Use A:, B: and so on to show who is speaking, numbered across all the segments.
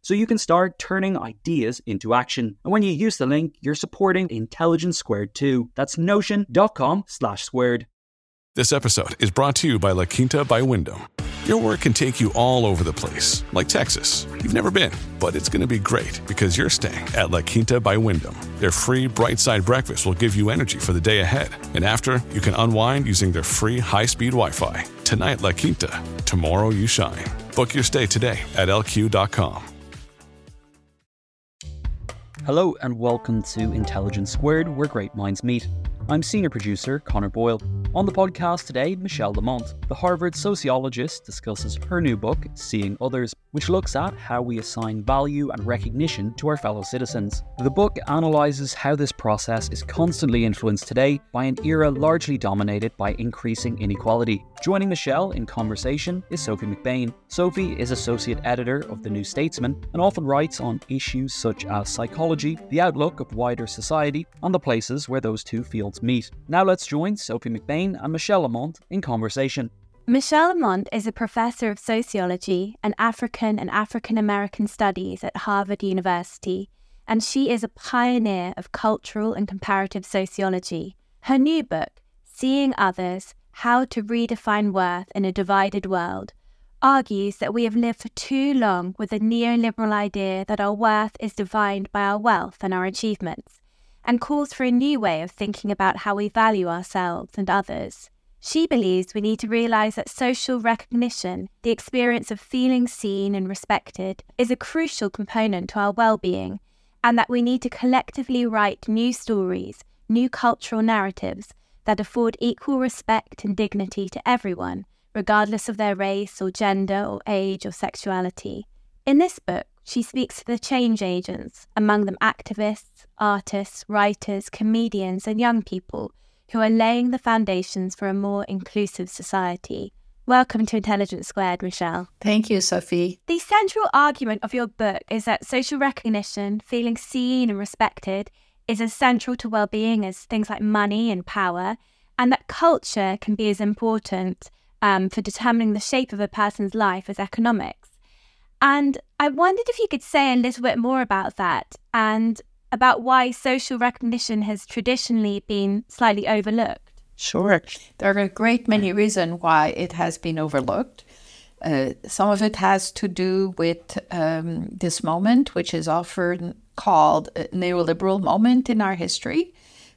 A: So you can start turning ideas into action. And when you use the link, you're supporting Intelligence Squared too. That's notion.com slash squared.
B: This episode is brought to you by La Quinta by Wyndham. Your work can take you all over the place, like Texas. You've never been, but it's going to be great because you're staying at La Quinta by Wyndham. Their free bright side breakfast will give you energy for the day ahead. And after, you can unwind using their free high speed Wi Fi. Tonight, La Quinta. Tomorrow, you shine. Book your stay today at lq.com.
A: Hello and welcome to Intelligence Squared, where great minds meet. I'm senior producer Connor Boyle. On the podcast today, Michele Lamont, the Harvard sociologist, discusses her new book, Seeing Others, which looks at how we assign value and recognition to our fellow citizens. The book analyses how this process is constantly influenced today by an era largely dominated by increasing inequality. Joining Michele in conversation is Sophie McBain. Sophie is associate editor of The New Statesman and often writes on issues such as psychology, the outlook of wider society, and the places where those two fields meet. Now let's join Sophie McBain and Michele Lamont in conversation.
C: Michele Lamont is a professor of sociology and African and African American studies at Harvard University, and she is a pioneer of cultural and comparative sociology. Her new book, Seeing Others How to Redefine Worth in a Divided World, argues that we have lived for too long with a neoliberal idea that our worth is defined by our wealth and our achievements, and calls for a new way of thinking about how we value ourselves and others. She believes we need to realise that social recognition, the experience of feeling seen and respected, is a crucial component to our well-being, and that we need to collectively write new stories, new cultural narratives that afford equal respect and dignity to everyone, regardless of their race or gender or age or sexuality. In this book, she speaks to the change agents, among them activists, artists, writers, comedians, and young people who are laying the foundations for a more inclusive society. Welcome to Intelligence Squared, Michele.
D: Thank you, Sophie.
C: The central argument of your book is that social recognition, feeling seen and respected, is as central to well being as things like money and power, and that culture can be as important um, for determining the shape of a person's life as economics. And I wondered if you could say a little bit more about that and about why social recognition has traditionally been slightly overlooked?
D: Sure. There are a great many reasons why it has been overlooked. Uh, some of it has to do with um, this moment, which is often called neoliberal moment in our history,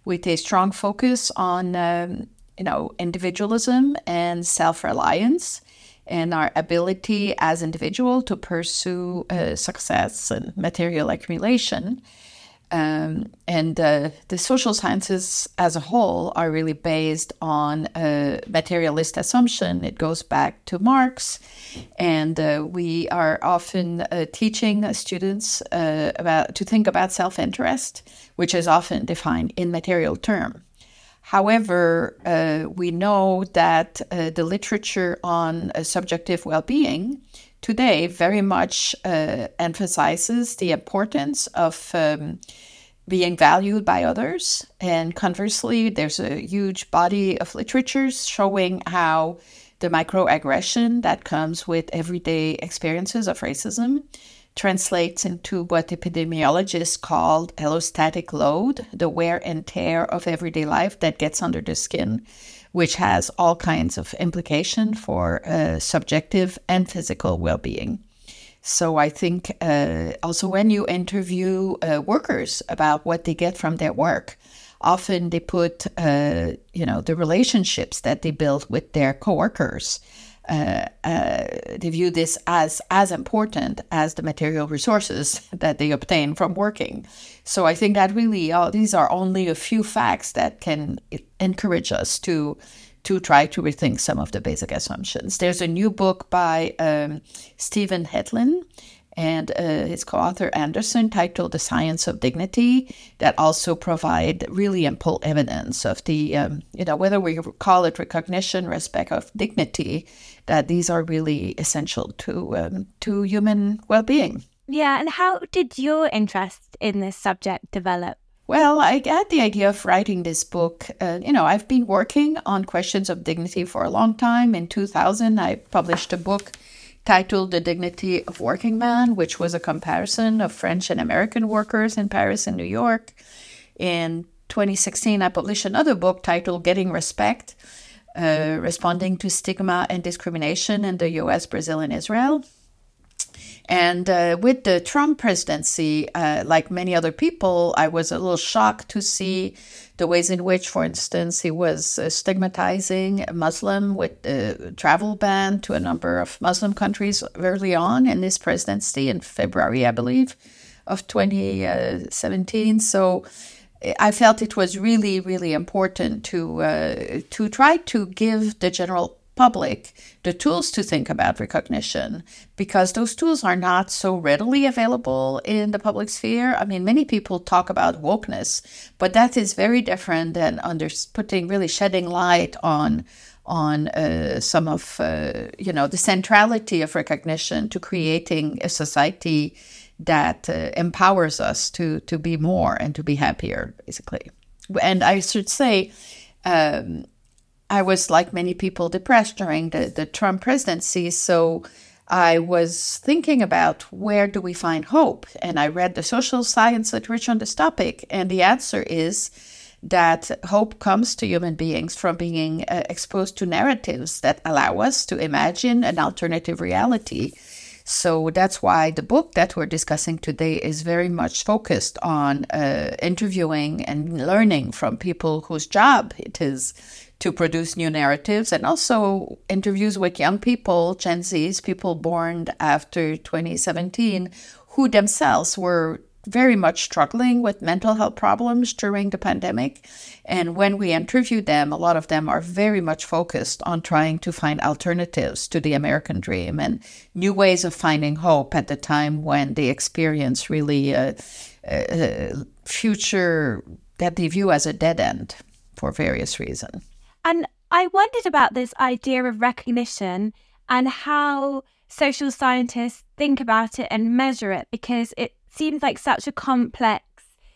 D: with a strong focus on, um, you know, individualism and self-reliance, and our ability as individual to pursue uh, success and material accumulation. Um, and uh, the social sciences as a whole are really based on a materialist assumption. It goes back to Marx, and uh, we are often uh, teaching students uh, about to think about self-interest, which is often defined in material term. However, uh, we know that uh, the literature on subjective well-being today very much uh, emphasizes the importance of um, being valued by others. And conversely, there's a huge body of literature showing how the microaggression that comes with everyday experiences of racism translates into what epidemiologists call allostatic load, the wear and tear of everyday life that gets under the skin which has all kinds of implication for uh, subjective and physical well-being. So I think uh, also when you interview uh, workers about what they get from their work, often they put, uh, you know, the relationships that they build with their coworkers. Uh, uh, they view this as as important as the material resources that they obtain from working. So I think that really uh, these are only a few facts that can encourage us to to try to rethink some of the basic assumptions. There's a new book by um, Stephen Hedlund and uh, his co-author Anderson titled "The Science of Dignity" that also provide really ample evidence of the um, you know whether we call it recognition, respect of dignity, that these are really essential to um, to human well-being.
C: Yeah, and how did your interest in this subject develop?
D: Well, I had the idea of writing this book. Uh, you know, I've been working on questions of dignity for a long time. In 2000, I published a book titled The Dignity of Working Men, which was a comparison of French and American workers in Paris and New York. In 2016, I published another book titled Getting Respect, uh, responding to stigma and discrimination in the US, Brazil, and Israel. And uh, with the Trump presidency, uh, like many other people, I was a little shocked to see the ways in which, for instance, he was uh, stigmatizing Muslim with the travel ban to a number of Muslim countries early on in his presidency in February, I believe, of 2017. So I felt it was really, really important to uh, to try to give the general public the tools to think about recognition because those tools are not so readily available in the public sphere. I mean, many people talk about wokeness, but that is very different than under putting really shedding light on on uh, some of uh, you know the centrality of recognition to creating a society that uh, empowers us to to be more and to be happier, basically. And I should say. Um, I was, like many people, depressed during the, the Trump presidency. So I was thinking about where do we find hope? And I read the social science literature on this topic. And the answer is that hope comes to human beings from being uh, exposed to narratives that allow us to imagine an alternative reality. So that's why the book that we're discussing today is very much focused on uh, interviewing and learning from people whose job it is to produce new narratives and also interviews with young people, Gen Zs, people born after 2017, who themselves were very much struggling with mental health problems during the pandemic. And when we interview them, a lot of them are very much focused on trying to find alternatives to the American dream and new ways of finding hope at the time when they experience really a, a future that they view as a dead end for various reasons.
C: And I wondered about this idea of recognition and how social scientists think about it and measure it because it seems like such a complex,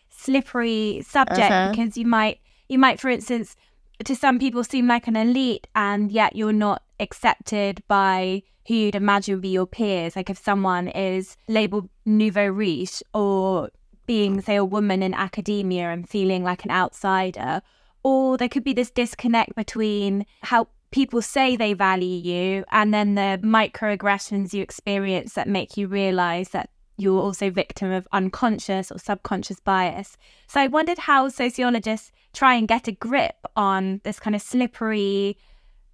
C: slippery subject uh-huh. because you might you might for instance to some people seem like an elite and yet you're not accepted by who you'd imagine would be your peers. Like if someone is labeled nouveau riche or being, say, a woman in academia and feeling like an outsider, or there could be this disconnect between how people say they value you and then the microaggressions you experience that make you realize that you're also victim of unconscious or subconscious bias. So I wondered how sociologists try and get a grip on this kind of slippery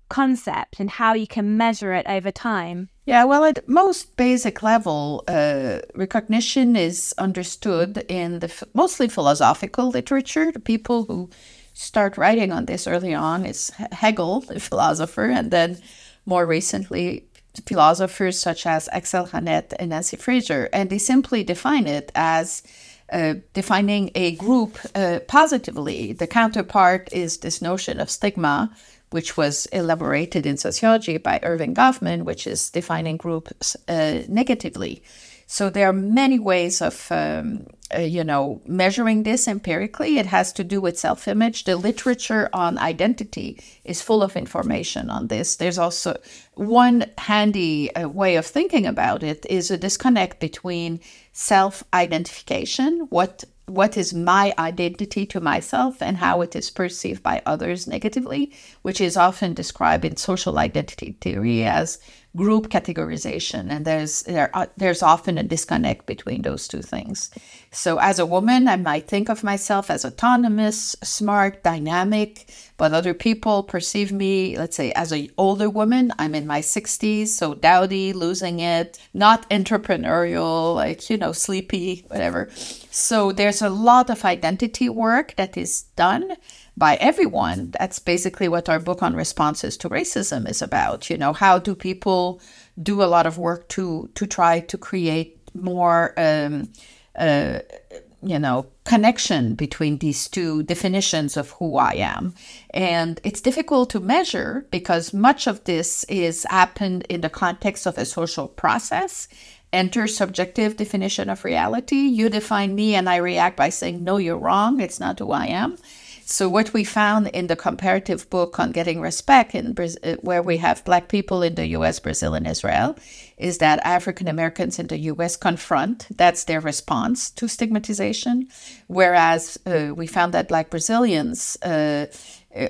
C: concept and how you can measure it over time.
D: Yeah, well, at most basic level, uh, recognition is understood in the f- mostly philosophical literature. The people who start writing on this early on is Hegel, the philosopher, and then more recently philosophers such as Axel Honneth and Nancy Fraser, and they simply define it as uh, defining a group uh, positively. The counterpart is this notion of stigma, which was elaborated in sociology by Erving Goffman, which is defining groups uh, negatively. So there are many ways of, um, uh, you know, measuring this empirically. It has to do with self-image. The literature on identity is full of information on this. There's also one handy uh, way of thinking about it is a disconnect between self-identification, what what is my identity to myself and how it is perceived by others negatively, which is often described in social identity theory as group categorization, and there's there uh, there's often a disconnect between those two things. So, as a woman, I might think of myself as autonomous, smart, dynamic, but other people perceive me, let's say, as an older woman. I'm in my 60s, so dowdy, losing it, not entrepreneurial, like you know, sleepy, whatever. So, there's a lot of identity work that is done by everyone. That's basically what our book on responses to racism is about. You know, how do people do a lot of work to to try to create more, um, uh, you know, connection between these two definitions of who I am. And it's difficult to measure because much of this is happened in the context of a social process intersubjective definition of reality. You define me and I react by saying, no, you're wrong. It's not who I am. So what we found in the comparative book on getting respect, in uh, where we have Black people in the U.S., Brazil, and Israel, is that African Americans in the U.S. confront. That's their response to stigmatization, whereas uh, we found that Black Brazilians. Uh,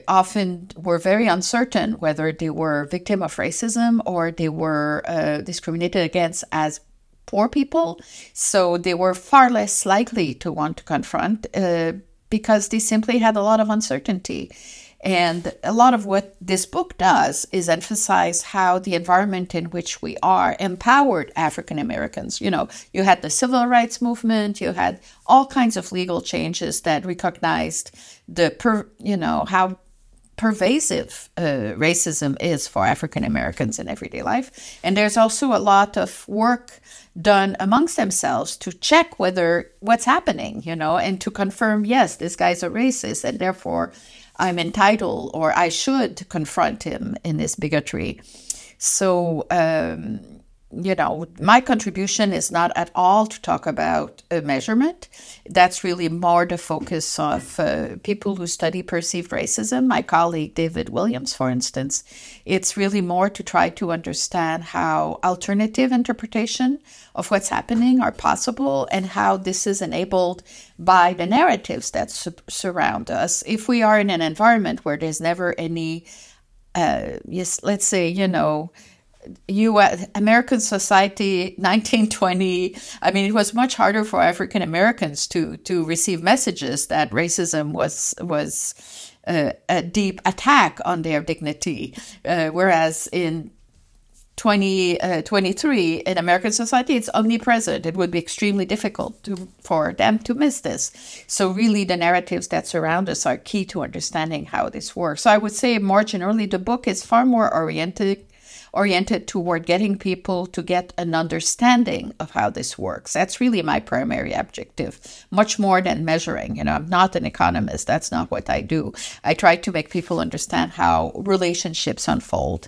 D: often were very uncertain whether they were victim of racism or they were uh, discriminated against as poor people. So they were far less likely to want to confront uh, because they simply had a lot of uncertainty. And a lot of what this book does is emphasize how the environment in which we are empowered African Americans. You know, you had the civil rights movement, you had all kinds of legal changes that recognized the, per, you know, how pervasive uh, racism is for African Americans in everyday life. And there's also a lot of work done amongst themselves to check whether what's happening, you know, and to confirm, yes, this guy's a racist, and therefore I'm entitled or I should confront him in his bigotry. So, um, you know, my contribution is not at all to talk about a measurement. That's really more the focus of uh, people who study perceived racism. My colleague David Williams, for instance, it's really more to try to understand how alternative interpretation of what's happening are possible and how this is enabled by the narratives that su- surround us. If we are in an environment where there's never any, uh, yes, let's say, you know U.S. American society, 1920. I mean, it was much harder for African Americans to to receive messages that racism was was uh, a deep attack on their dignity, uh, whereas in 2023 uh, in American society, it's omnipresent. It would be extremely difficult to, for them to miss this. So, really, the narratives that surround us are key to understanding how this works. So, I would say more generally, the book is far more oriented oriented toward getting people to get an understanding of how this works. That's really my primary objective, much more than measuring. You know, I'm not an economist, that's not what I do. I try to make people understand how relationships unfold.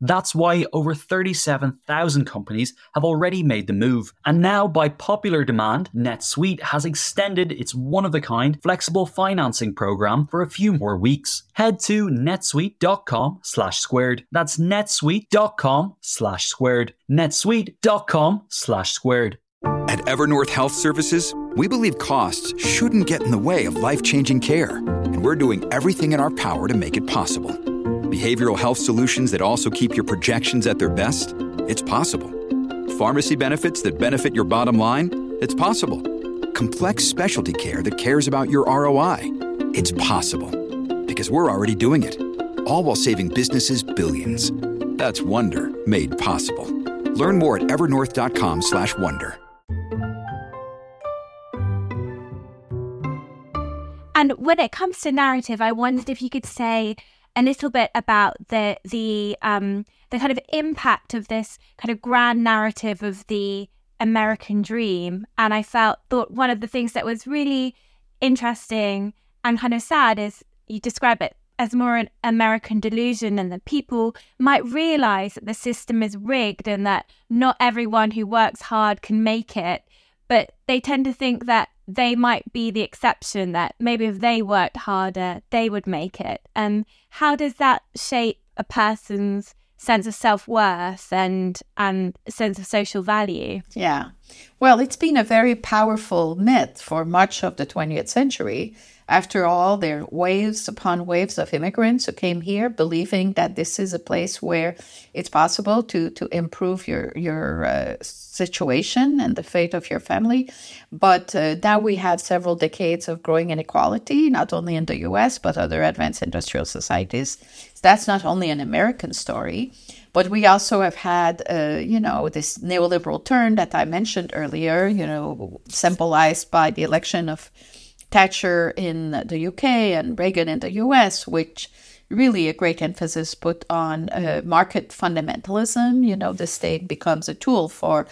A: That's why over 37,000 companies have already made the move. And now, by popular demand, NetSuite has extended its one of a kind flexible financing program for a few more weeks. Head to netsuite.com slash squared. That's netsuite.com slash squared. netsuite.com slash squared.
E: At Evernorth Health Services, we believe costs shouldn't get in the way of life changing care, and we're doing everything in our power to make it possible. Behavioral health solutions that also keep your projections at their best? It's possible. Pharmacy benefits that benefit your bottom line? It's possible. Complex specialty care that cares about your ROI? It's possible. Because we're already doing it. All while saving businesses billions. That's Wonder made possible. Learn more at evernorth.com/wonder.
C: And when it comes to narrative, I wondered if you could say a little bit about the the um, the kind of impact of this kind of grand narrative of the American dream. And I felt thought one of the things that was really interesting and kind of sad is you describe it as more an American delusion and that people might realize that the system is rigged and that not everyone who works hard can make it. But they tend to think that they might be the exception that maybe if they worked harder, they would make it. And how does that shape a person's sense of self-worth and and sense of social value?
D: Yeah. Well, it's been a very powerful myth for much of the 20th century after all, there are waves upon waves of immigrants who came here believing that this is a place where it's possible to, to improve your, your uh, situation and the fate of your family. But uh, now we have several decades of growing inequality, not only in the US, but other advanced industrial societies. That's not only an American story. But we also have had, uh, you know, this neoliberal turn that I mentioned earlier, you know, symbolized by the election of Thatcher in the UK and Reagan in the US, which really a great emphasis put on uh, market fundamentalism. You know, the state becomes a tool for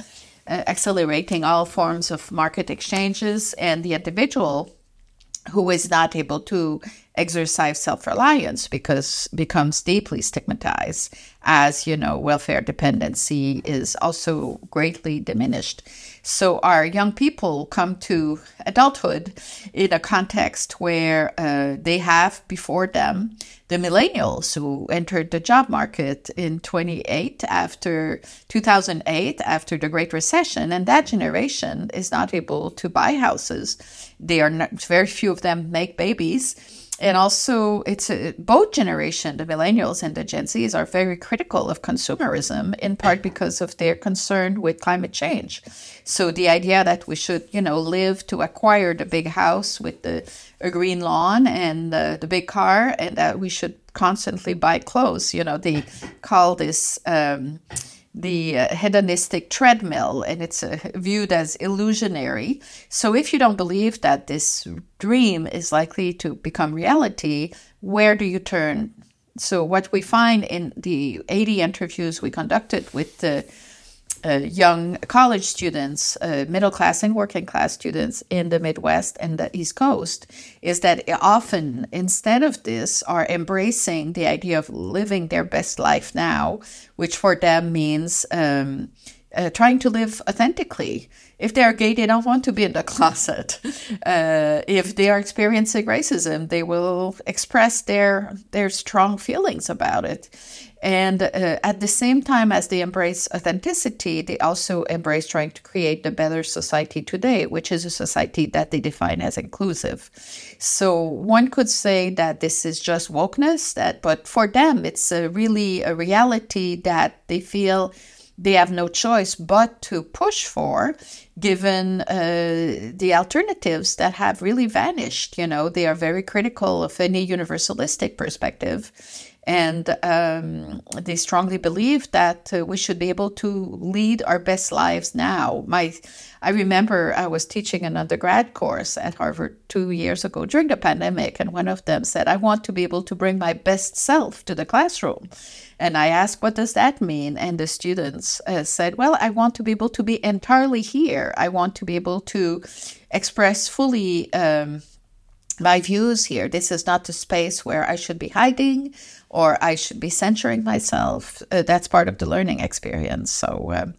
D: uh, accelerating all forms of market exchanges, and the individual who is not able to exercise self-reliance because becomes deeply stigmatized as you know welfare dependency is also greatly diminished so our young people come to adulthood in a context where uh, they have before them the millennials who entered the job market in 28 after 2008 after the great recession. And that generation is not able to buy houses. They are not, very few of them make babies and also it's a, both generation the millennials and the gen z's are very critical of consumerism in part because of their concern with climate change. So the idea that we should you know live to acquire the big house with the a green lawn and the, the big car and that we should constantly buy clothes you know they call this um, the uh, hedonistic treadmill and it's uh, viewed as illusionary. So, if you don't believe that this dream is likely to become reality, where do you turn? So, what we find in the 80 interviews we conducted with the uh, young college students, uh, middle class and working class students in the Midwest and the East Coast is that often, instead of this, are embracing the idea of living their best life now, which for them means um, uh, trying to live authentically. If they are gay, they don't want to be in the closet. Uh, if they are experiencing racism, they will express their their strong feelings about it. And uh, at the same time as they embrace authenticity, they also embrace trying to create a better society today, which is a society that they define as inclusive. So one could say that this is just wokeness, that, but for them, it's a really a reality that they feel they have no choice but to push for given uh, the alternatives that have really vanished you know? They are very critical of any universalistic perspective and um, they strongly believe that uh, we should be able to lead our best lives now. My, I remember I was teaching an undergrad course at Harvard two years ago during the pandemic, and one of them said, "I want to be able to bring my best self to the classroom." And I asked, "What does that mean?" And the students uh, said, "Well, I want to be able to be entirely here. I want to be able to express fully." Um, my views here. This is not a space where I should be hiding or I should be censuring myself. Uh, that's part of the learning experience. So um,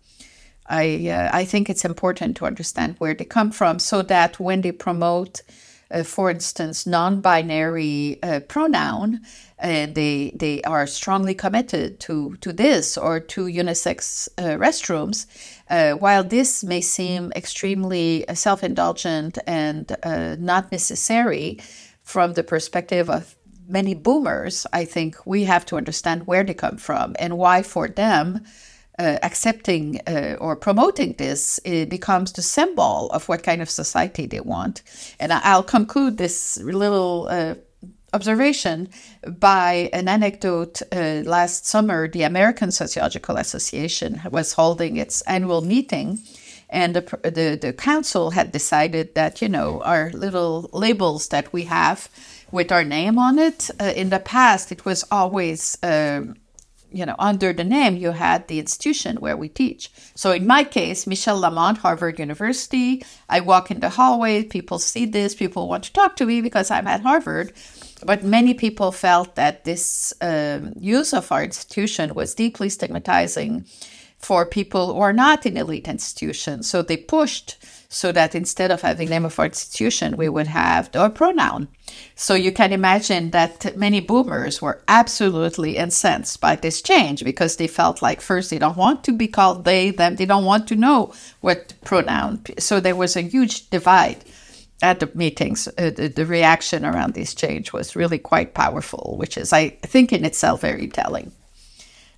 D: I uh, I think it's important to understand where they come from, so that when they promote, uh, for instance, non-binary uh, pronoun, and they they are strongly committed to to this or to unisex uh, restrooms. Uh, while this may seem extremely self-indulgent and not necessary from the perspective of many boomers, I think we have to understand where they come from and why, for them, uh, accepting uh, or promoting this becomes the symbol of what kind of society they want. And I'll conclude this little uh, observation by an anecdote. Uh, last summer, the American Sociological Association was holding its annual meeting. And the, the, the council had decided that, you know, our little labels that we have with our name on it. Uh, in the past, it was always, um, you know, under the name you had the institution where we teach. So in my case, Michèle Lamont, Harvard University. I walk in the hallway, people see this, people want to talk to me because I'm at Harvard. But many people felt that this um, use of our institution was deeply stigmatizing for people who are not in elite institutions. So they pushed so that instead of having name of our institution, we would have the pronoun. So you can imagine that many boomers were absolutely incensed by this change because they felt like first they don't want to be called they, them, they don't want to know what pronoun. So there was a huge divide at the meetings. Uh, the, the reaction around this change was really quite powerful, which is, I think, in itself very telling.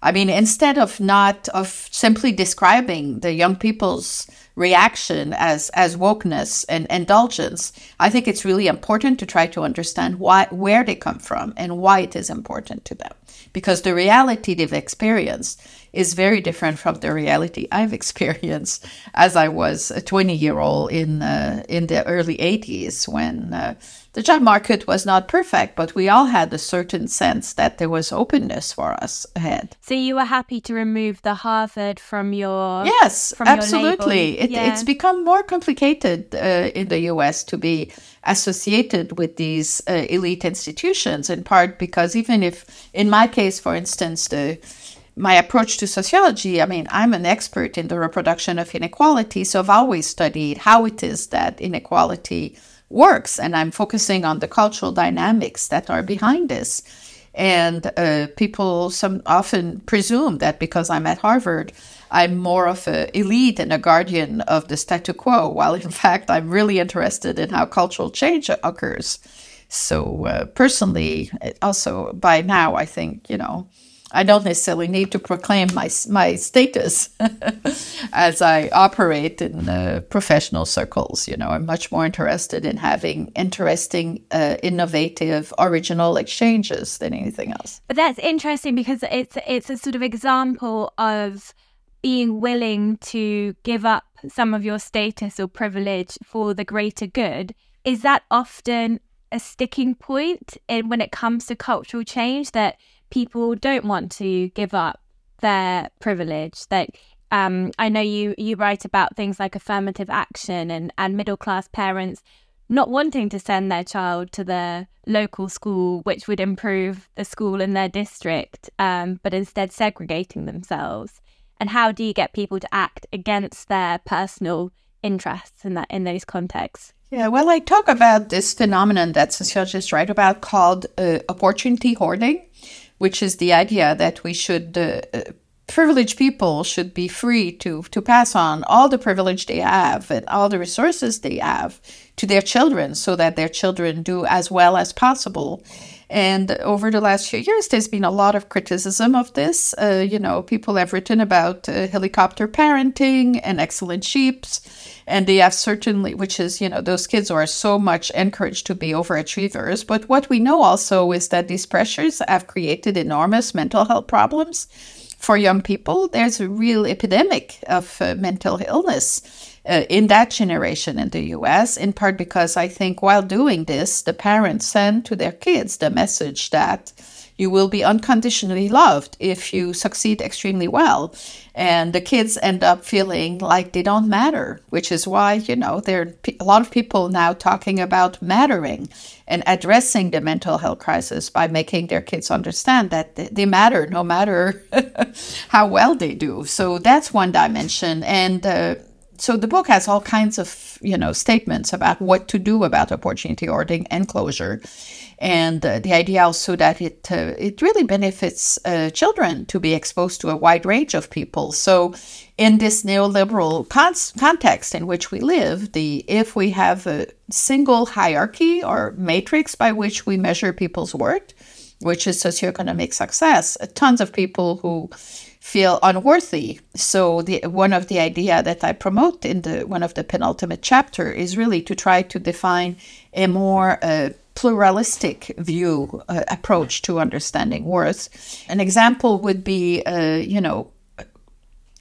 D: I mean, instead of not of simply describing the young people's reaction as as wokeness and indulgence, I think it's really important to try to understand why where they come from and why it is important to them. Because the reality they've experienced is very different from the reality I've experienced as I was a 20 year old in uh, in the early 80s when uh, the job market was not perfect, but we all had a certain sense that there was openness for us ahead.
C: So you were happy to remove the Harvard from your
D: yes,
C: from
D: absolutely.
C: Your
D: it, yeah. It's become more complicated uh, in the U.S. to be associated with these uh, elite institutions, in part because even if, in my case, for instance, the my approach to sociology, I mean, I'm an expert in the reproduction of inequality, so I've always studied how it is that inequality works, and I'm focusing on the cultural dynamics that are behind this. And uh, people some often presume that because I'm at Harvard, I'm more of an elite and a guardian of the status quo, while in fact I'm really interested in how cultural change occurs. So uh, personally, also by now, I think you know I don't necessarily need to proclaim my my status as I operate in professional circles. You know, I'm much more interested in having interesting, uh, innovative, original exchanges than anything else.
C: But that's interesting because it's it's a sort of example of being willing to give up some of your status or privilege for the greater good. Is that often a sticking point in when it comes to cultural change that people don't want to give up their privilege. That um, I know you you write about things like affirmative action and and middle class parents not wanting to send their child to the local school, which would improve the school in their district, um, but instead segregating themselves. And how do you get people to act against their personal interests in that in those contexts?
D: Yeah, well, I talk about this phenomenon that sociologists write about called uh, opportunity hoarding, which is the idea that we should uh, uh, privileged people should be free to to pass on all the privilege they have and all the resources they have to their children so that their children do as well as possible and over the last few years, there's been a lot of criticism of this. Uh, you know, people have written about uh, helicopter parenting and excellent sheeps. And they have certainly, which is, you know, those kids are so much encouraged to be overachievers. But what we know also is that these pressures have created enormous mental health problems for young people. There's a real epidemic of uh, mental illness uh, in that generation in the US, in part because I think while doing this, the parents send to their kids the message that you will be unconditionally loved if you succeed extremely well. And the kids end up feeling like they don't matter, which is why, you know, there are a lot of people now talking about mattering and addressing the mental health crisis by making their kids understand that they matter no matter how well they do. So that's one dimension. And uh, so the book has all kinds of you know statements about what to do about opportunity hoarding and closure. And uh, the idea also that it uh, it really benefits uh, children to be exposed to a wide range of people. So in this neoliberal con- context in which we live the if we have a single hierarchy or matrix by which we measure people's worth which is socioeconomic success tons of people who feel unworthy. So the one of the idea that I promote in the one of the penultimate chapter is really to try to define a more uh, pluralistic view uh, approach to understanding worth. An example would be, uh, you know,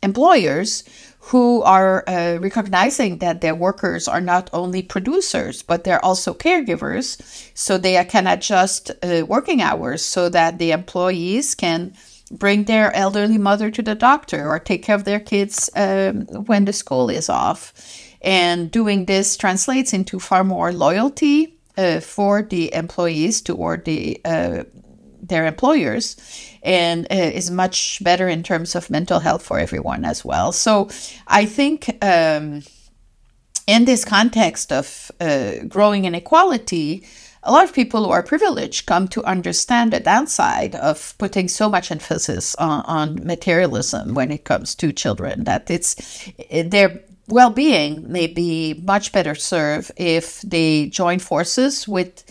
D: employers who are uh, recognizing that their workers are not only producers but they're also caregivers so they can adjust uh, working hours so that the employees can bring their elderly mother to the doctor or take care of their kids um, when the school is off. And doing this translates into far more loyalty uh, for the employees toward the uh, their employers and uh, is much better in terms of mental health for everyone as well. So I think um, in this context of uh, growing inequality, a lot of people who are privileged come to understand the downside of putting so much emphasis on, on materialism when it comes to children that it's their well-being may be much better served if they join forces with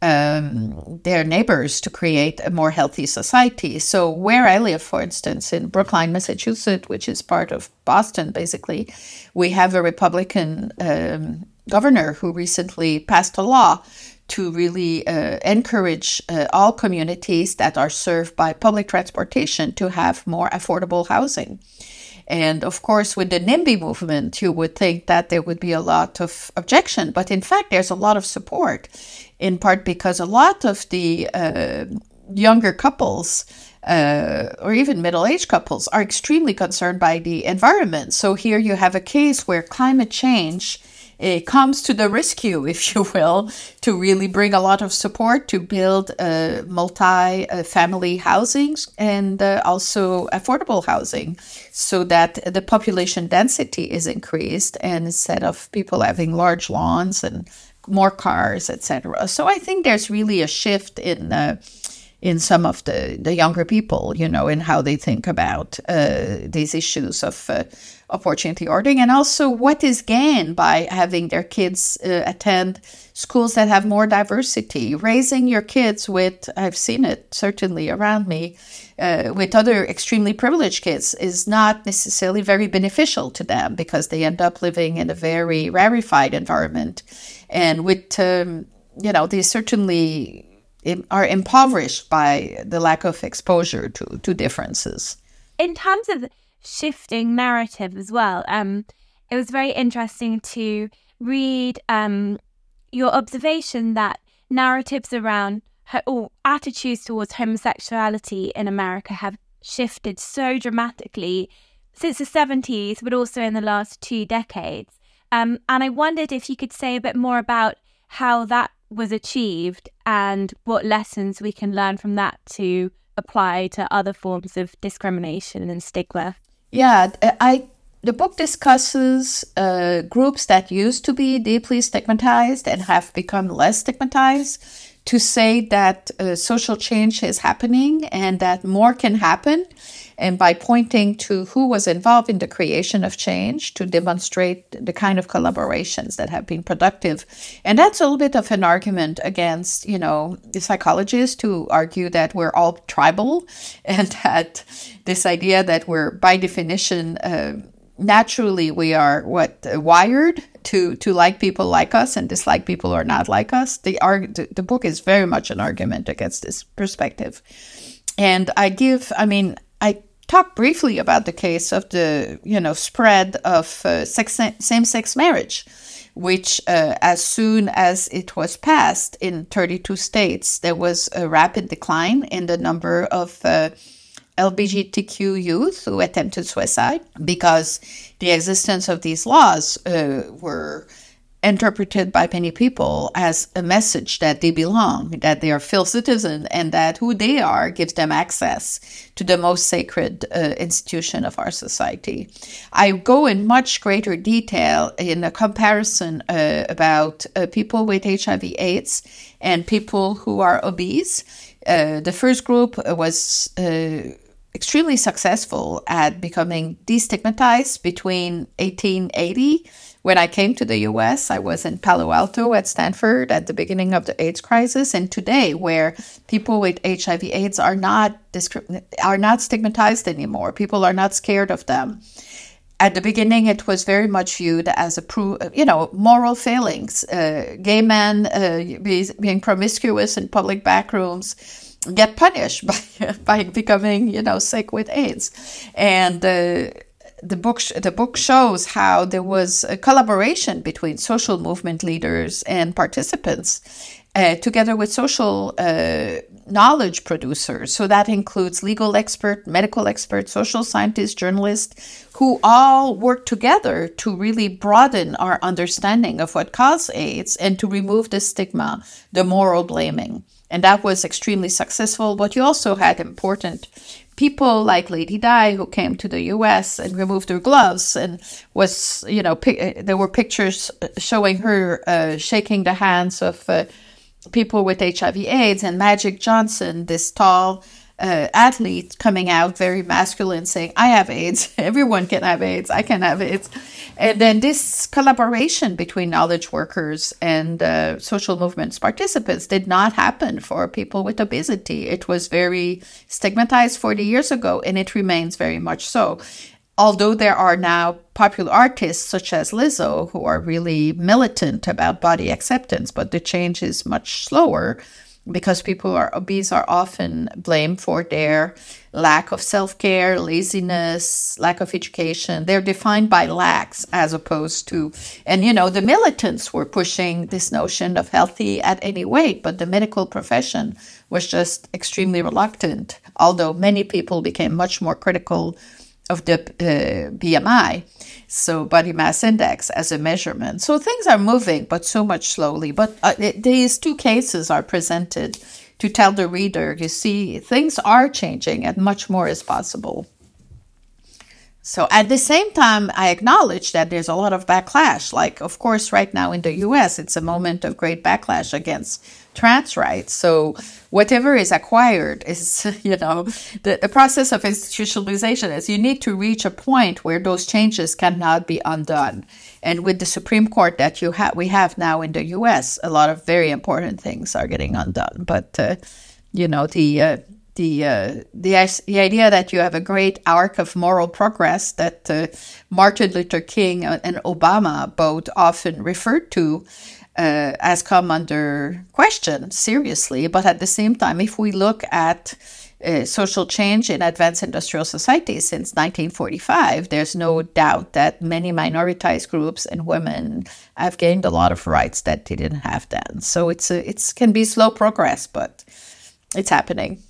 D: um, their neighbors to create a more healthy society. So, where I live, for instance, in Brookline, Massachusetts, which is part of Boston, basically, we have a Republican um, governor who recently passed a law to really uh, encourage uh, all communities that are served by public transportation to have more affordable housing. And of course, with the NIMBY movement, you would think that there would be a lot of objection, but in fact, there's a lot of support, in part because a lot of the uh, younger couples uh, or even middle aged couples are extremely concerned by the environment. So here you have a case where climate change it comes to the rescue, if you will, to really bring a lot of support to build uh, multi uh, family housings and uh, also affordable housing so that the population density is increased and instead of people having large lawns and more cars, etc. So I think there's really a shift in uh, in some of the, the younger people, you know, in how they think about uh, these issues of uh, opportunity hoarding and also what is gained by having their kids uh, attend schools that have more diversity. Raising your kids with, I've seen it certainly around me, uh, with other extremely privileged kids is not necessarily very beneficial to them because they end up living in a very rarefied environment. And with, um, you know, they certainly are impoverished by the lack of exposure to, to differences.
C: In terms of shifting narrative as well, um, it was very interesting to read um, your observation that narratives around or attitudes towards homosexuality in America have shifted so dramatically since the 70s, but also in the last two decades. Um, and I wondered if you could say a bit more about how that was achieved and what lessons we can learn from that to apply to other forms of discrimination and stigma.
D: Yeah, I the book discusses uh, groups that used to be deeply stigmatized and have become less stigmatized to say that uh, social change is happening and that more can happen and by pointing to who was involved in the creation of change to demonstrate the kind of collaborations that have been productive. And that's a little bit of an argument against, you know, the psychologists who argue that we're all tribal and that this idea that we're by definition uh, naturally we are what uh, wired to to like people like us and dislike people who are not like us the, arg- the, the book is very much an argument against this perspective and i give i mean i talk briefly about the case of the you know spread of uh, sex, same-sex marriage which, uh, as soon as it was passed in 32 states, there was a rapid decline in the number of uh, LGBTQ youth who attempted suicide because the existence of these laws uh, were interpreted by many people as a message that they belong, that they are full citizens, and that who they are gives them access to the most sacred uh, institution of our society. I go in much greater detail in a comparison uh, about uh, people with HIV/AIDS and people who are obese. Uh, the first group was uh, extremely successful at becoming destigmatized between 1880 when I came to the US, I was in Palo Alto at Stanford at the beginning of the AIDS crisis, and today, where people with HIV/AIDS are not are not stigmatized anymore, people are not scared of them. At the beginning, it was very much viewed as a pro, you know, moral failings. Uh, gay men uh, be, being promiscuous in public backrooms get punished by by becoming, you know, sick with AIDS, and. Uh, the book the book shows how there was a collaboration between social movement leaders and participants uh, together with social uh, knowledge producers. So that includes legal expert medical experts social scientists journalists who all work together to really broaden our understanding of what caused aids and to remove the stigma the moral blaming. And that was extremely successful but you also had important people like Lady Di who came to the U.S. and removed her gloves and was, you know, there were pictures showing her uh, shaking the hands of uh, people with HIV/AIDS and Magic Johnson, this tall uh, athlete coming out very masculine saying, I have AIDS, everyone can have AIDS, I can have AIDS. And then this collaboration between knowledge workers and uh, social movements participants did not happen for people with obesity. It was very stigmatized 40 years ago, and it remains very much so. Although there are now popular artists such as Lizzo who are really militant about body acceptance, but the change is much slower because people are obese are often blamed for their lack of self-care laziness lack of education. They're defined by lacks as opposed to and you know the militants were pushing this notion of healthy at any weight but the medical profession was just extremely reluctant although many people became much more critical of the uh, bmi so body mass index as a measurement. So things are moving, but so much slowly. But uh, these two cases are presented to tell the reader, you see, things are changing and much more is possible. So at the same time, I acknowledge that there's a lot of backlash. Like, of course, right now in the US, it's a moment of great backlash against trans rights. So whatever is acquired is, you know, the, the process of institutionalization is you need to reach a point where those changes cannot be undone. And with the Supreme Court that you have, we have now in the U.S., a lot of very important things are getting undone. But, uh, you know, the uh, the, uh, the the idea that you have a great arc of moral progress that uh, Martin Luther King and Obama both often referred to uh, has come under question seriously. But at the same time, if we look at uh, social change in advanced industrial societies since 1945, there's no doubt that many minoritized groups and women have gained a lot of rights that they didn't have then. So it's a, it's can be slow progress, but it's happening.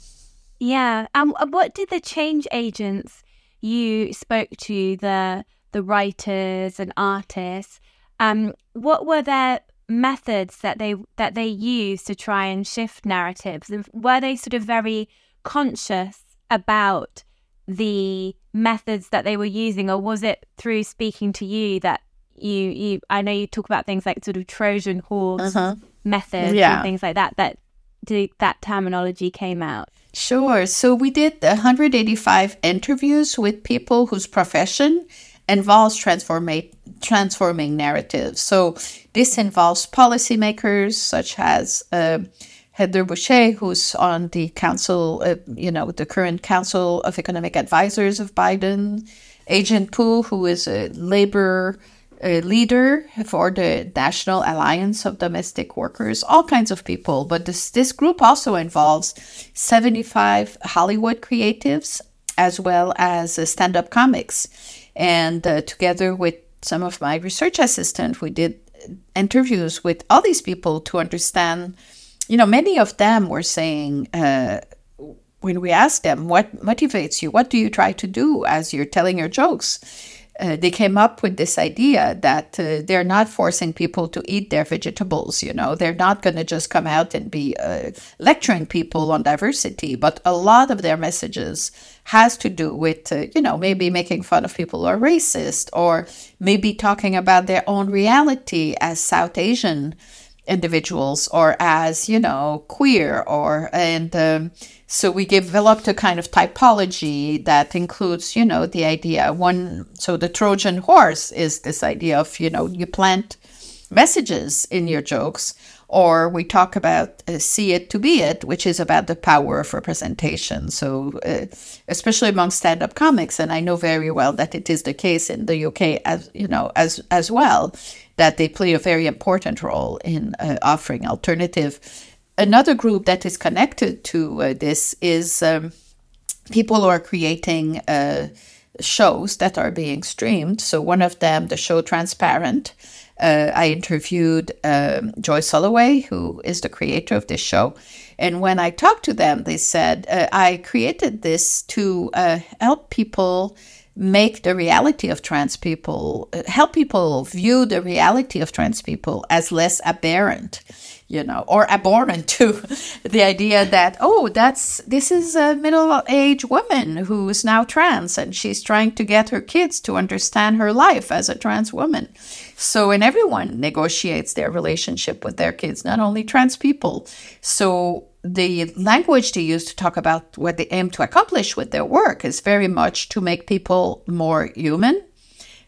C: Yeah. Um. What did the change agents you spoke to the the writers and artists? Um. What were their methods that they that they use to try and shift narratives? Were they sort of very conscious about the methods that they were using, or was it through speaking to you that you you? I know you talk about things like sort of Trojan horse uh-huh. methods yeah. and things like that. That that terminology came out.
D: Sure. So we did 185 interviews with people whose profession involves transforming transforming narratives. So this involves policymakers such as uh, Heather Boushey, who's on the council, uh, you know, the current Council of Economic Advisors of Biden, Ai-jen Poo, who is a labor uh, leader for the National Alliance of Domestic Workers, all kinds of people. But this, this group also involves 75 Hollywood creatives as well as uh, stand up comics. And uh, together with some of my research assistants, we did interviews with all these people to understand. You know, many of them were saying. Uh, when we asked them what motivates you, what do you try to do as you're telling your jokes, uh, they came up with this idea that uh, they're not forcing people to eat their vegetables. You know, they're not going to just come out and be uh, lecturing people on diversity, but a lot of their messages has to do with, uh, you know, maybe making fun of people who are racist or maybe talking about their own reality as South Asian individuals or as, you know, queer or, and, um, so we developed a kind of typology that includes, you know, the idea one. So the Trojan horse is this idea of, you know, you plant messages in your jokes, or we talk about uh, see it to be it, which is about the power of representation. So uh, especially among stand-up comics, and I know very well that it is the case in the UK as you know as as well that they play a very important role in uh, offering alternative another group that is connected to uh, this is um, people who are creating uh, shows that are being streamed. So one of them, the show Transparent, uh, I interviewed um, Joey Soloway, who is the creator of this show. And when I talked to them, they said, uh, I created this to uh, help people make the reality of trans people, uh, help people view the reality of trans people as less aberrant you know, or abhorrent to the idea that, oh, that's this is a middle aged woman who is now trans and she's trying to get her kids to understand her life as a trans woman. So, and everyone negotiates their relationship with their kids, not only trans people. So, the language they use to talk about what they aim to accomplish with their work is very much to make people more human,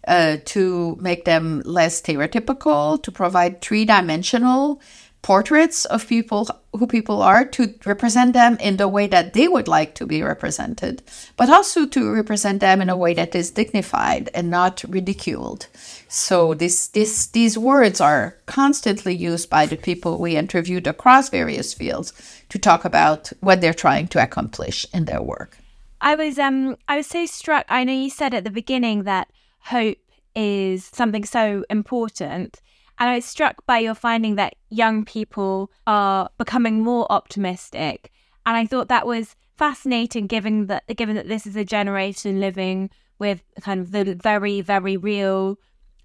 D: uh, to make them less stereotypical, to provide three dimensional portraits of people who people are to represent them in the way that they would like to be represented, but also to represent them in a way that is dignified and not ridiculed. So this this these words are constantly used by the people we interviewed across various fields to talk about what they're trying to accomplish in their work.
C: I was um I was so struck. I know you said at the beginning that hope is something so important and I was struck by your finding that young people are becoming more optimistic. And I thought that was fascinating given that given that this is a generation living with kind of the very, very real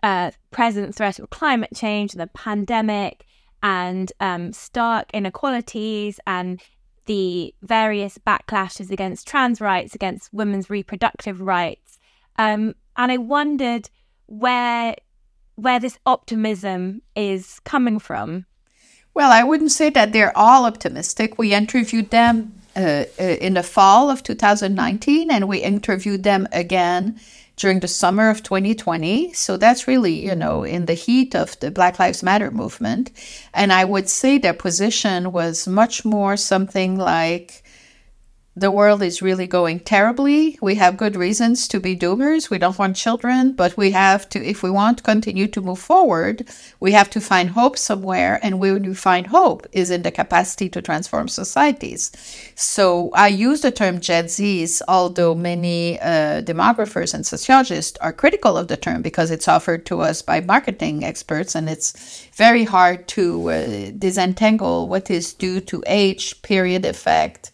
C: uh, present threat of climate change, and the pandemic, and um, stark inequalities and the various backlashes against trans rights, against women's reproductive rights. Um, and I wondered where where this optimism is coming from?
D: Well, I wouldn't say that they're all optimistic. We interviewed them uh, uh, in the fall of 2019, and we interviewed them again during the summer of 2020. So that's really, you mm-hmm. know, in the heat of the Black Lives Matter movement. And I would say their position was much more something like, the world is really going terribly. We have good reasons to be doomers. We don't want children, but we have to, if we want to continue to move forward, we have to find hope somewhere. And where you find hope is in the capacity to transform societies. So I use the term Gen Zs, although many uh, demographers and sociologists are critical of the term because it's offered to us by marketing experts and it's very hard to uh, disentangle what is due to age, period effect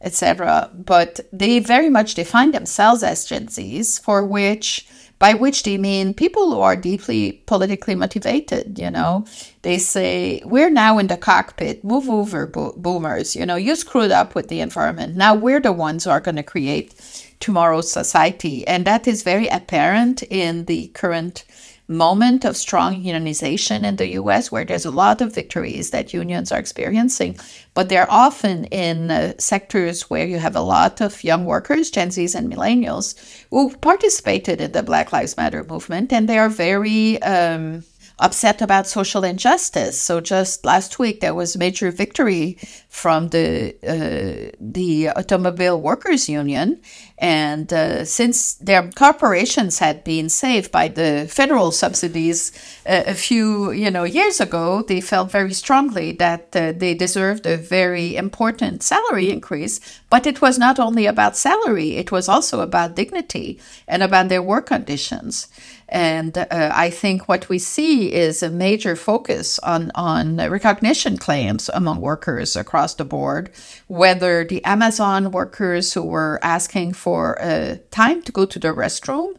D: etc. But they very much define themselves as Gen Zs, for which by which they mean people who are deeply politically motivated. You know, they say we're now in the cockpit. Move over, bo- boomers. You know, you screwed up with the environment. Now we're the ones who are going to create tomorrow's society, and that is very apparent in the current moment of strong unionization in the US, where there's a lot of victories that unions are experiencing, but they're often in uh, sectors where you have a lot of young workers, Gen Zs and millennials, who participated in the Black Lives Matter movement, and they are very um, upset about social injustice. So just last week there was major victory from the uh, the automobile workers union, and uh, since their corporations had been saved by the federal subsidies uh, a few you know years ago, they felt very strongly that uh, they deserved a very important salary increase. But it was not only about salary; it was also about dignity and about their work conditions. And uh, I think what we see is a major focus on, on recognition claims among workers across the board, whether the Amazon workers who were asking for uh, time to go to the restroom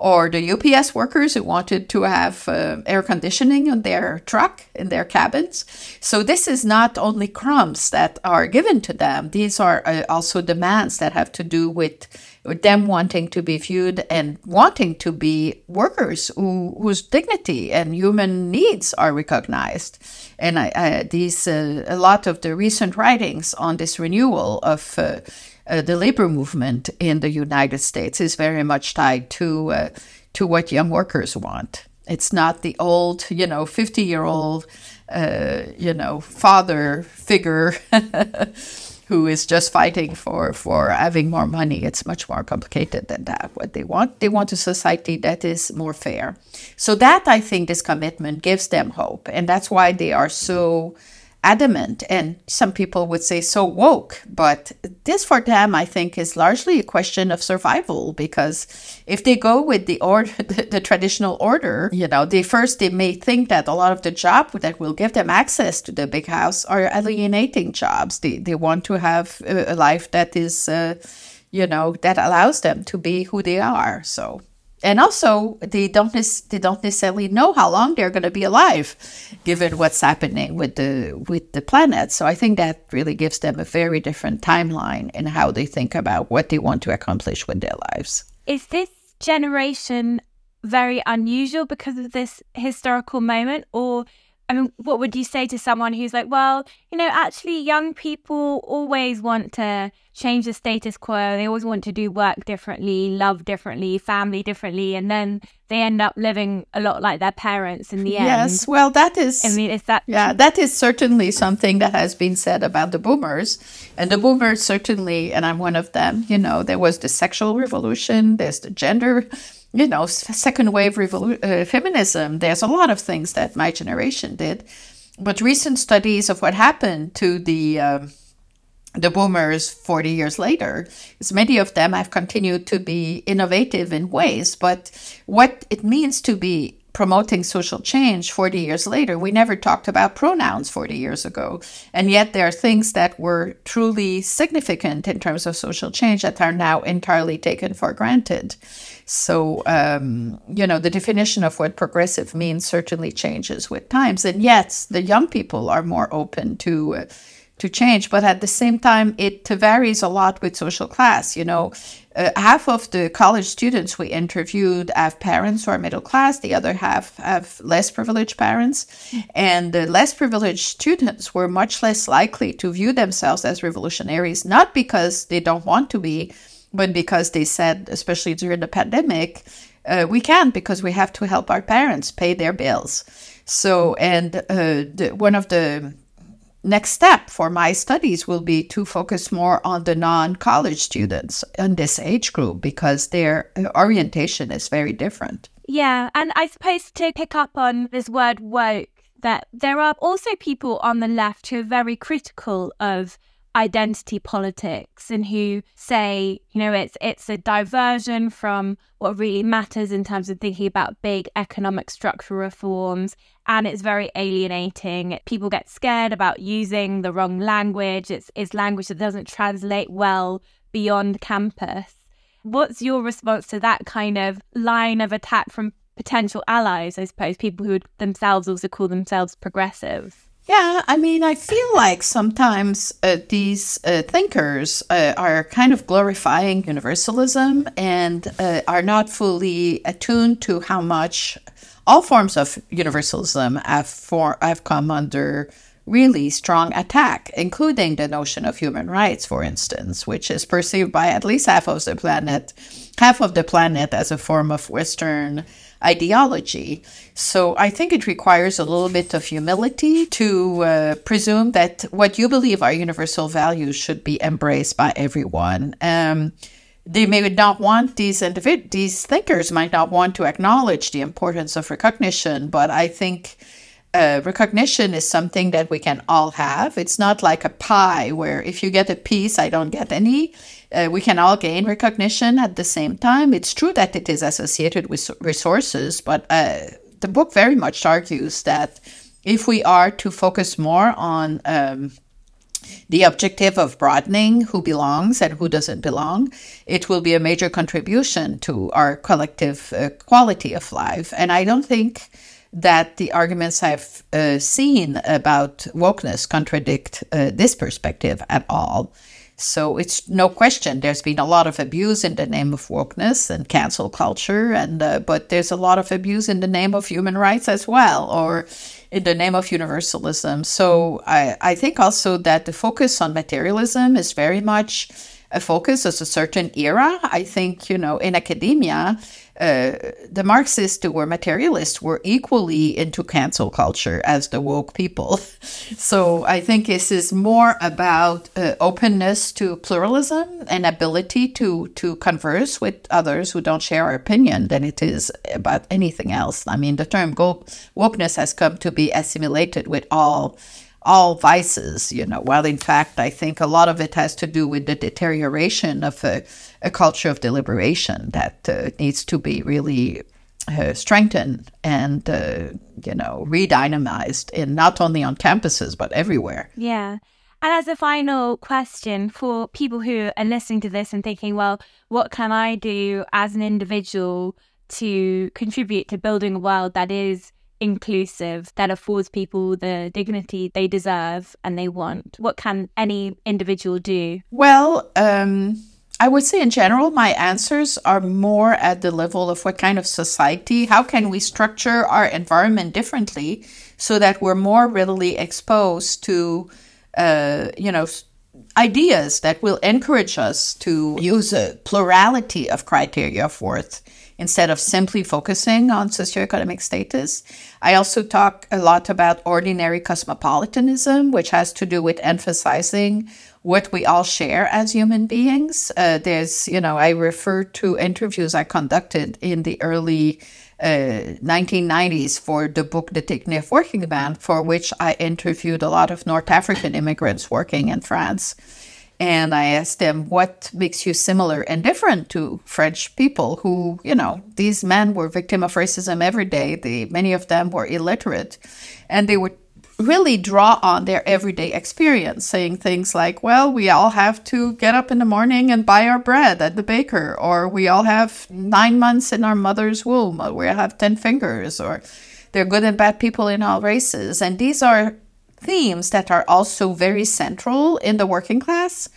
D: or the UPS workers who wanted to have uh, air conditioning on their truck in their cabins. So this is not only crumbs that are given to them; these are uh, also demands that have to do with, with them wanting to be viewed and wanting to be workers who, whose dignity and human needs are recognized. And I, I, these uh, a lot of the recent writings on this renewal of uh, uh, the labor movement in the United States is very much tied to uh, to what young workers want. It's not the old, you know, fifty year old, uh, you know, father figure. who is just fighting for, for having more money. It's much more complicated than that. What they want, they want a society that is more fair. So that I think this commitment gives them hope, and that's why they are so adamant and some people would say so woke. But this for them i think is largely a question of survival because if they go with the order the, the, traditional order you know they first they may think that a lot of the job that will give them access to the big house are alienating jobs. They, they want to have a, life that is uh, you know that allows them to be who they are. So and also they don't they don't necessarily know how long they're going to be alive given what's happening with the with the planet. So i think that really gives them a very different timeline in how they think about what they want to accomplish with their lives.
C: Is this generation very unusual because of this historical moment or I mean, what would you say to someone who's like, well, you know, actually, young people always want to change the status quo. They always want to do work differently, love differently, family differently, and then they end up living a lot like their parents in the end.
D: Yes, well, that is.
C: I mean, is that?
D: Yeah, that is certainly something that has been said about the boomers, and the boomers certainly, and I'm one of them. You know, there was the sexual revolution. There's the gender you know, second wave uh, feminism. There's a lot of things that my generation did, but recent studies of what happened to the um, the boomers 40 years later is many of them have continued to be innovative in ways but what it means to be promoting social change 40 years later we never talked about pronouns 40 years ago. And yet there are things that were truly significant in terms of social change that are now entirely taken for granted so, um, you know, the definition of what progressive means certainly changes with times. And yet, the young people are more open to. Uh, to change, but at the same time, it varies a lot with social class. You know, uh, half of the college students we interviewed have parents who are middle class, the other half have less privileged parents. And the less privileged students were much less likely to view themselves as revolutionaries, not because they don't want to be, but because they said, especially during the pandemic, uh, we can't because we have to help our parents pay their bills. So, and uh, the, one of the next step for my studies will be to focus more on the non-college students in this age group because their uh, orientation is very different.
C: Yeah, and I suppose to pick up on this word woke, that there are also people on the left who are very critical of identity politics and who say, you know, it's it's a diversion from what really matters in terms of thinking about big economic structural reforms and it's very alienating. People get scared about using the wrong language. It's it's language that doesn't translate well beyond campus. What's your response to that kind of line of attack from potential allies, I suppose, people who would themselves also call themselves progressive?
D: Yeah, I mean, I feel like sometimes uh, these uh, thinkers uh, are kind of glorifying universalism and uh, are not fully attuned to how much all forms of universalism have, for, have come under really strong attack, including the notion of human rights, for instance, which is perceived by at least half of the planet, half of the planet as a form of Western ideology. So I think it requires a little bit of humility to uh, presume that what you believe are universal values should be embraced by everyone. Um, they may not want these individ- these thinkers might not want to acknowledge the importance of recognition, but I think uh, recognition is something that we can all have. It's not like a pie where if you get a piece, I don't get any. Uh, we can all gain recognition at the same time. It's true that it is associated with resources, but uh, the book very much argues that if we are to focus more on um, the objective of broadening who belongs and who doesn't belong, it will be a major contribution to our collective uh, quality of life. And I don't think that the arguments I've uh, seen about wokeness contradict uh, this perspective at all. So it's no question there's been a lot of abuse in the name of wokeness and cancel culture, and uh, but there's a lot of abuse in the name of human rights as well, or in the name of universalism. So I, I think also that the focus on materialism is very much a focus of a certain era. I think, you know, in academia, uh, the Marxists who were materialists were equally into cancel culture as the woke people. so I think this is more about uh, openness to pluralism and ability to to converse with others who don't share our opinion than it is about anything else. I mean, the term wokeness has come to be assimilated with all all vices, you know, while in fact, I think a lot of it has to do with the deterioration of a, a culture of deliberation that uh, needs to be really uh, strengthened and, uh, you know, redynamized in not only on campuses, but everywhere.
C: Yeah. And as a final question for people who are listening to this and thinking, well, what can I do as an individual to contribute to building a world that is inclusive that affords people the dignity they deserve and they want? What can any individual do?
D: Well, um, I would say in general, my answers are more at the level of what kind of society, how can we structure our environment differently so that we're more readily exposed to, uh, you know, ideas that will encourage us to use a plurality of criteria of worth instead of simply focusing on socioeconomic status. I also talk a lot about ordinary cosmopolitanism, which has to do with emphasizing what we all share as human beings. Uh, there's, you know, I refer to interviews I conducted in the early uh, 1990s for the book The Dignity of Working Men, for which I interviewed a lot of North African immigrants working in France. And I asked them, what makes you similar and different to French people who, you know, these men were victim of racism every day. They, many of them were illiterate. And they would really draw on their everyday experience, saying things like, well, we all have to get up in the morning and buy our bread at the baker, or we all have nine months in our mother's womb, or we have 10 fingers, or they're good and bad people in all races. And these are themes that are also very central in the working class.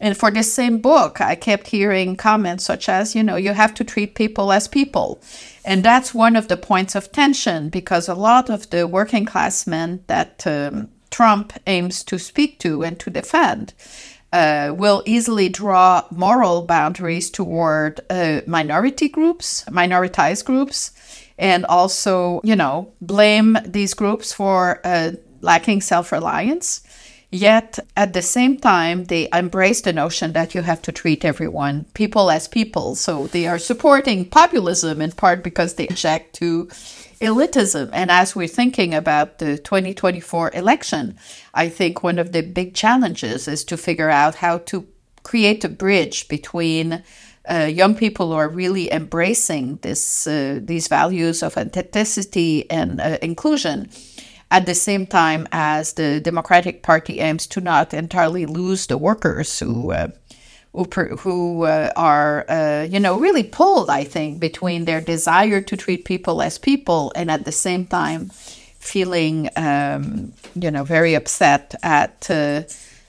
D: And for this same book, I kept hearing comments such as, you know, you have to treat people as people. And that's one of the points of tension because a lot of the working class men that um, Trump aims to speak to and to defend uh, will easily draw moral boundaries toward uh, minority groups, minoritized groups, and also, you know, blame these groups for uh, lacking self reliance. Yet at the same time, they embrace the notion that you have to treat everyone, people as people. So they are supporting populism in part because they object to elitism. And as we're thinking about the 2024 election, I think one of the big challenges is to figure out how to create a bridge between uh, young people who are really embracing this uh, these values of authenticity and uh, inclusion at the same time as the Democratic Party aims to not entirely lose the workers who uh, who, who uh, are uh, you know really pulled I think between their desire to treat people as people and at the same time feeling um, you know very upset at uh,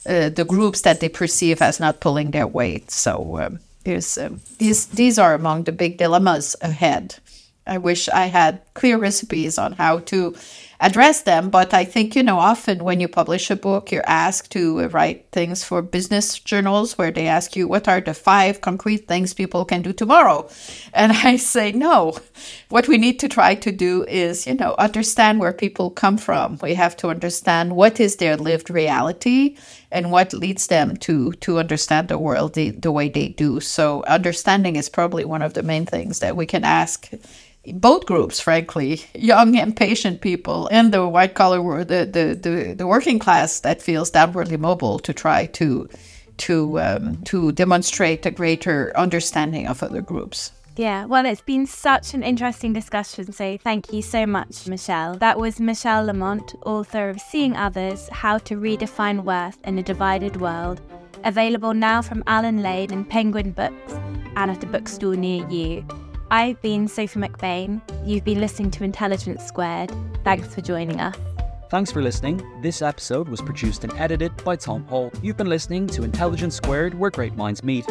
D: uh, the groups that they perceive as not pulling their weight. So um, um, these these are among the big dilemmas ahead. I wish I had clear recipes on how to address them. But I think, you know, often when you publish a book, you're asked to write things for business journals where they ask you, what are the five concrete things people can do tomorrow? And I say, no. What we need to try to do is, you know, understand where people come from. We have to understand what is their lived reality and what leads them to to understand the world the, the way they do. So understanding is probably one of the main things that we can ask both groups, frankly, young and patient people and the white collar, the, the, the, the working class that feels downwardly mobile to try to to um, to demonstrate a greater understanding of other groups.
C: Yeah, well, it's been such an interesting discussion, so thank you so much, Michele. That was Michele Lamont, author of Seeing Others How to Redefine Worth in a Divided World, available now from Allen Lane and Penguin Books and at a bookstore near you. I've been Sophie McBain. You've been listening to Intelligence Squared. Thanks for joining us.
A: Thanks for listening. This episode was produced and edited by Tom Hall. You've been listening to Intelligence Squared, where great minds meet.